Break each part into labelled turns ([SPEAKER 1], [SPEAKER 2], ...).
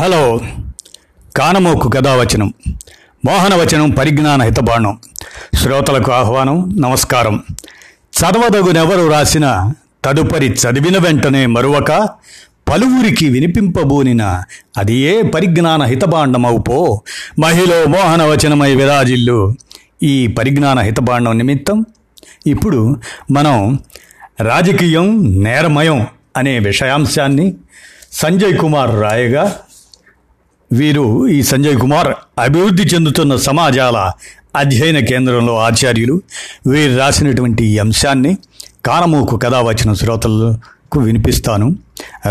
[SPEAKER 1] Hello. కానమోకు కథావచనం. మోహనవచనం పరిజ్ఞాన హితబాణం. శ్రోతలకు ఆహ్వానం నమస్కారం. చదవదగునెవరు రాసిన తదుపరి చదివిన వెంటనే మరువక పలువురికి వినిపింపబూనిన అది ఏ పరిజ్ఞాన హితబాండమవుపో? మహిళ మోహనవచనమై విరాజిల్లు ఈ పరిజ్ఞాన హితబాండం నిమిత్తం. ఇప్పుడు మనం రాజకీయం నేరమయం అనే విషయాంశాన్ని సంజయ్ కుమార్ రాయగా వీరు ఈ సంజయ్ కుమార్ అభివృద్ధి చెందుతున్న సమాజాల అధ్యయన కేంద్రంలో ఆచార్యులు. వీరు రాసినటువంటి ఈ అంశాన్ని కానమూకు కథ వచ్చిన శ్రోతలకు వినిపిస్తాను.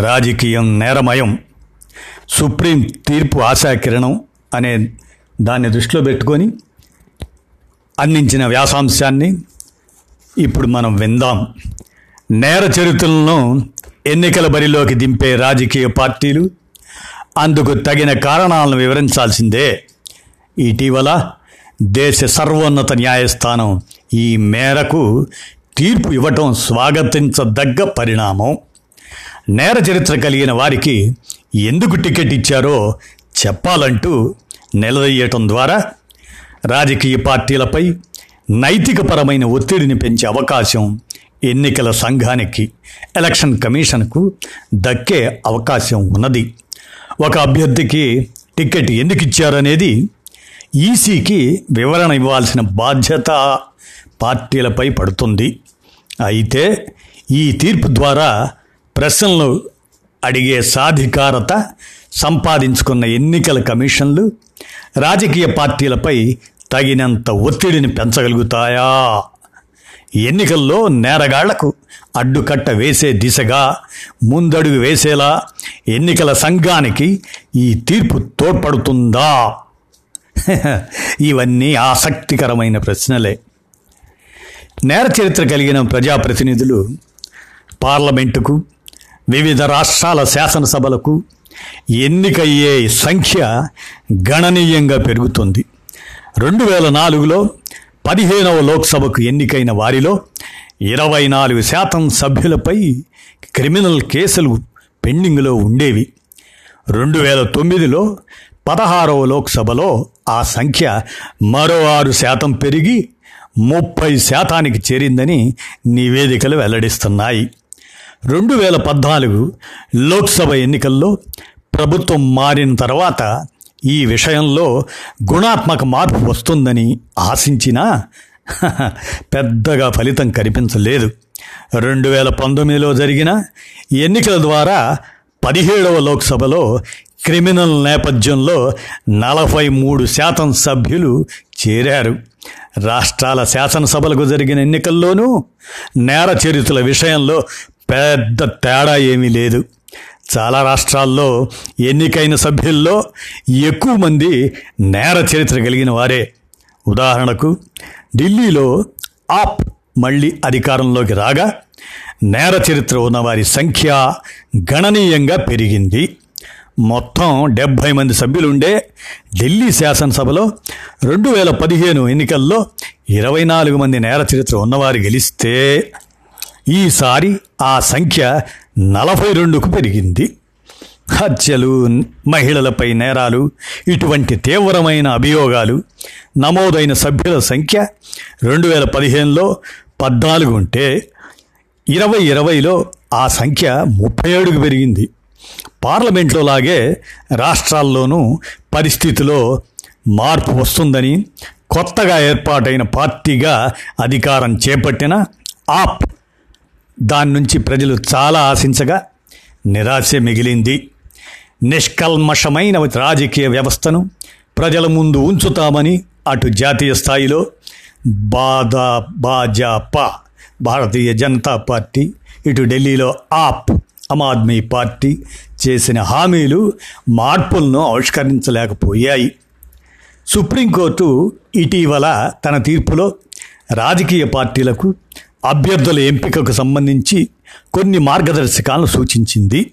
[SPEAKER 1] రాజకీయం నేరమయం. సుప్రీం తీర్పు ఆశాకిరణం అనే దాన్ని దృష్టిలో పెట్టుకొని అందించిన వ్యాసాంశాన్ని ఇప్పుడు మనం విందాం. నేర చరిత్రలను ఎన్నికల బరిలోకి దింపే రాజకీయ పార్టీలు అందుకు తగిన కారణాలను వివరించాల్సిందే. ఇటీవల దేశ సర్వోన్నత న్యాయస్థానం ఈ మేరకు తీర్పు ఇవ్వటం స్వాగతించదగ్గ పరిణామం. నేర చరిత్ర కలిగిన వారికి ఎందుకు టికెట్ ఇచ్చారో చెప్పాలంటూ నిలదీయటం ద్వారా రాజకీయ పార్టీలపై నైతికపరమైన ఒత్తిడిని పెంచే అవకాశం ఎన్నికల సంఘానికి ఎలక్షన్ కమిషన్కు దక్కే అవకాశం ఉన్నది. ఒక అభ్యర్థికి టికెట్ ఎందుకు ఇచ్చారనేది ఈసీకి వివరణ ఇవ్వాల్సిన బాధ్యత పార్టీలపై పడుతుంది. అయితే ఈ తీర్పు ద్వారా ప్రశ్నలు అడిగే సాధికారత సంపాదించుకున్న ఎన్నికల కమిషన్లు రాజకీయ పార్టీలపై తగినంత ఒత్తిడిని పెంచగలుగుతాయా? ఎన్నికల్లో నేరగాళ్ళకు అడ్డుకట్ట వేసే దిశగా ముందడుగు వేసేలా ఎన్నికల సంఘానికి ఈ తీర్పు తోడ్పడుతుందా? ఇవన్నీ ఆసక్తికరమైన ప్రశ్నలే. నేర చరిత్ర కలిగిన ప్రజాప్రతినిధులు పార్లమెంటుకు వివిధ రాష్ట్రాల శాసనసభలకు ఎన్నికయ్యే సంఖ్య గణనీయంగా పెరుగుతుంది. రెండు వేల నాలుగులో పదిహేనవ లోక్సభకు ఎన్నికైన వారిలో ఇరవై నాలుగు శాతం సభ్యులపై క్రిమినల్ కేసులు పెండింగ్లో ఉండేవి. రెండు వేల తొమ్మిదిలో పదహారవ లోక్సభలో ఆ సంఖ్య మరో ఆరు శాతం పెరిగి ముప్పై శాతానికి చేరిందని నివేదికలు వెల్లడిస్తున్నాయి. రెండు వేల పద్నాలుగు లోక్సభ ఎన్నికల్లో ప్రభుత్వం మారిన తర్వాత ఈ విషయంలో గుణాత్మక మార్పు వస్తుందని ఆశించినా పెద్దగా ఫలితం కనిపించలేదు. రెండు వేల పంతొమ్మిదిలో జరిగిన ఎన్నికల ద్వారా పదిహేడవ లోక్సభలో క్రిమినల్ నేపథ్యంలో నలభై మూడు శాతం సభ్యులు చేరారు. రాష్ట్రాల శాసనసభలకు జరిగిన ఎన్నికల్లోనూ నేర చరిత్రల విషయంలో పెద్ద తేడా ఏమీ లేదు. చాలా రాష్ట్రాల్లో ఎన్నికైన సభ్యుల్లో ఎక్కువ మంది నేర చరిత్ర కలిగిన వారే. ఉదాహరణకు ఢిల్లీలో ఆప్ మళ్ళీ అధికారంలోకి రాగా నేర చరిత్ర ఉన్నవారి సంఖ్య గణనీయంగా పెరిగింది. మొత్తం డెబ్భై మంది సభ్యులుండే ఢిల్లీ శాసనసభలో రెండు వేల పదిహేను ఎన్నికల్లో ఇరవై నాలుగు మంది నేర చరిత్ర ఉన్నవారు గెలిస్తే ఈసారి ఆ సంఖ్య నలభై రెండుకు పెరిగింది. హత్యలు మహిళలపై నేరాలు ఇటువంటి తీవ్రమైన అభియోగాలు నమోదైన సభ్యుల సంఖ్య రెండు వేల పదిహేనులో పద్నాలుగు ఉంటే ఇరవై ఇరవైలో ఆ సంఖ్య ముప్పై ఏడుకు పెరిగింది. పార్లమెంట్లో లాగే రాష్ట్రాల్లోనూ పరిస్థితిలో మార్పు వస్తుందని కొత్తగా ఏర్పాటైన పార్టీగా అధికారం చేపట్టిన ఆప్ దాని నుంచి ప్రజలు చాలా ఆశించగా నిరాశ మిగిలింది. నిష్కల్మషమైన రాజకీయ వ్యవస్థను ప్రజల ముందు ఉంచుతామని అటు జాతీయ స్థాయిలో బాదా భాజపా భారతీయ జనతా పార్టీ ఇటు ఢిల్లీలో ఆప్ ఆమ్ ఆద్మీ పార్టీ చేసిన హామీలు మార్పులను ఆవిష్కరించలేకపోయాయి. సుప్రీంకోర్టు ఇటీవల తన తీర్పులో రాజకీయ పార్టీలకు అభ్యర్థుల ఎంపికకు సంబంధించి కొన్ని మార్గదర్శకాలను సూచించింది.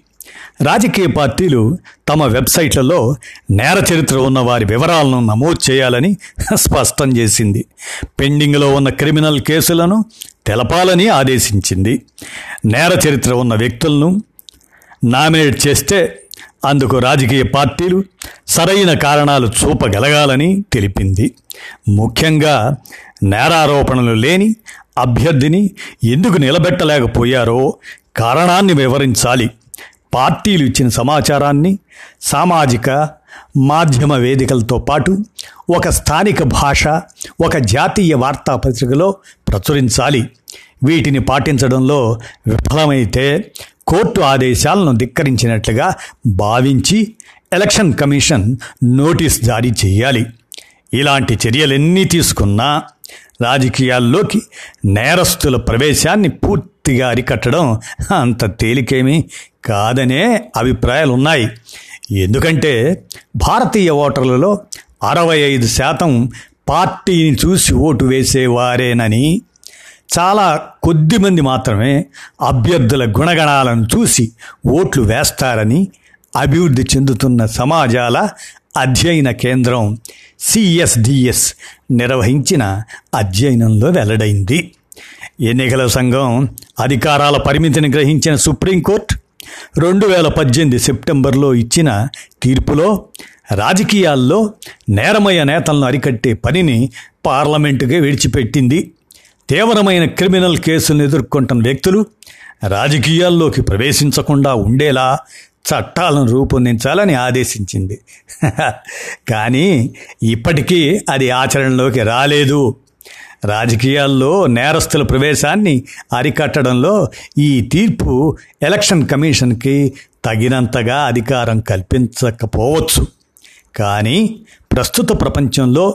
[SPEAKER 1] రాజకీయ పార్టీలు తమ వెబ్సైట్లలో నేర చరిత్ర ఉన్న వారి వివరాలను నమోదు చేయాలని స్పష్టం చేసింది. పెండింగ్లో ఉన్న క్రిమినల్ కేసులను తెలపాలని ఆదేశించింది. నేర చరిత్ర ఉన్న వ్యక్తులను నామినేట్ చేస్తే అందుకు రాజకీయ పార్టీలు సరైన కారణాలు చూపగలగాలని తెలిపింది. ముఖ్యంగా నేరారోపణలు లేని అభ్యర్థిని ఎందుకు నిలబెట్టలేకపోయారో కారణాన్ని వివరించాలి. పార్టీలు ఇచ్చిన సమాచారాన్ని సామాజిక మాధ్యమ వేదికలతో పాటు ఒక స్థానిక భాష ఒక జాతీయ వార్తాపత్రికలో ప్రచురించాలి. వీటిని పాటించడంలో విఫలమైతే కోర్టు ఆదేశాలను ధిక్కరించినట్లుగా భావించి ఎలక్షన్ కమిషన్ నోటీస్ జారీ చేయాలి. ఇలాంటి చర్యలన్నీ తీసుకున్నా రాజకీయాల్లోకి నేరస్తుల ప్రవేశాన్ని పూర్తిగా అరికట్టడం అంత తేలికేమీ కాదనే అభిప్రాయాలు ఉన్నాయి ఎందుకంటే భారతీయ ఓటర్లలో అరవై ఐదు శాతం పార్టీని చూసి ఓటు వేసేవారేనని చాలా కొద్ది మంది మాత్రమే అభ్యర్థుల గుణగణాలను చూసి ఓట్లు వేస్తారని అభివృద్ధి చెందుతున్న సమాజాల అధ్యయన కేంద్రం సిఎస్డిఎస్ నిర్వహించిన అధ్యయనంలో వెల్లడైంది. ఎన్నికల సంఘం అధికారాల పరిమితిని గ్రహించిన సుప్రీంకోర్టు రెండు వేల పద్దెనిమిది సెప్టెంబర్లో ఇచ్చిన తీర్పులో రాజకీయాల్లో నేరమయ్య నేతలను అరికట్టే పనిని పార్లమెంటుకే విడిచిపెట్టింది. తీవ్రమైన క్రిమినల్ కేసులను ఎదుర్కొంటున్న వ్యక్తులు రాజకీయాల్లోకి ప్రవేశించకుండా ఉండేలా చట్టాలను రూపొందించాలని ఆదేశించింది. కానీ ఇప్పటికీ అది ఆచరణలోకి రాలేదు. రాజకీయాల్లో నేరస్తుల ప్రవేశాన్ని అరికట్టడంలో ఈ తీర్పు ఎలక్షన్ కమిషన్కి తగినంతగా అధికారం కల్పించకపోవచ్చు. కానీ ప్రస్తుత ప్రపంచంలో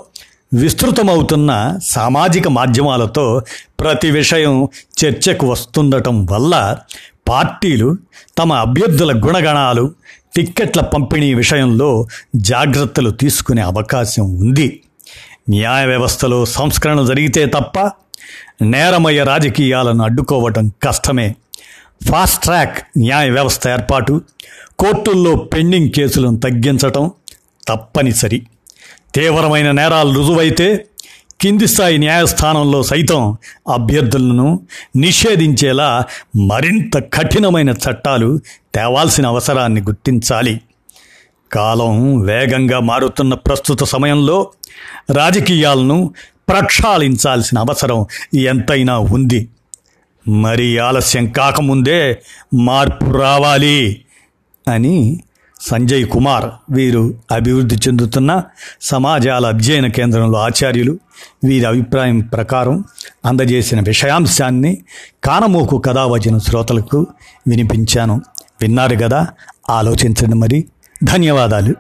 [SPEAKER 1] విస్తృతమవుతున్న సామాజిక మాధ్యమాలతో ప్రతి విషయం చర్చకు వస్తుండటం వల్ల పార్టీలు తమ అభ్యర్థుల గుణగణాలు టిక్కెట్ల పంపిణీ విషయంలో జాగ్రత్తలు తీసుకునే అవకాశం ఉంది. న్యాయ వ్యవస్థలో సంస్కరణ జరిగితే తప్ప నేరమయ్య రాజకీయాలను అడ్డుకోవటం కష్టమే. ఫాస్ట్ ట్రాక్ న్యాయ వ్యవస్థ ఏర్పాటు కోర్టుల్లో పెండింగ్ కేసులను తగ్గించటం తప్పనిసరి. తీవ్రమైన నేరాలు రుజువైతే కింది స్థాయి న్యాయస్థానంలో సైతం అభ్యర్థులను నిషేధించేలా మరింత కఠినమైన చట్టాలు తేవాల్సిన అవసరాన్ని గుర్తించాలి. కాలం వేగంగా మారుతున్న ప్రస్తుత సమయంలో రాజకీయాలను ప్రక్షాళించాల్సిన అవసరం ఎంతైనా ఉంది. మరి ఆలస్యం కాకముందే మార్పు రావాలి అని సంజయ్ కుమార్ వీరు అభివృద్ధి చెందుతున్న సమాజాల అధ్యయన కేంద్రంలో ఆచార్యులు. వీరి అభిప్రాయం ప్రకారం అందజేసిన విషయాంశాన్ని కానమోకు కథావచన శ్రోతలకు వినిపించాను. విన్నారు కదా ఆలోచించండి మరి. ధన్యవాదాలు.